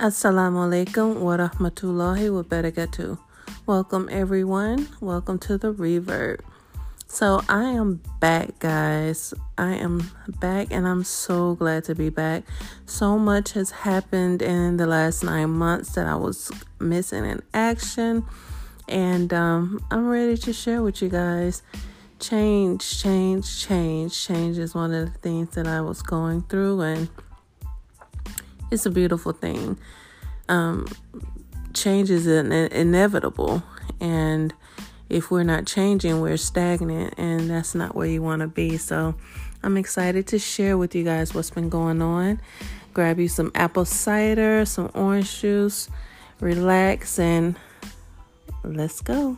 Assalamu alaikum wa rahmatullahi wa barakatuh. Welcome, everyone. Welcome to the Reverb. So, I am back, guys. I am back, and I'm so glad to be back. So much has happened in the last nine months that I was missing in action, and um, I'm ready to share with you guys. Change, change, change. Change is one of the things that I was going through, and it's a beautiful thing. Um, change is in- inevitable, and if we're not changing, we're stagnant, and that's not where you want to be. So, I'm excited to share with you guys what's been going on. Grab you some apple cider, some orange juice, relax, and let's go.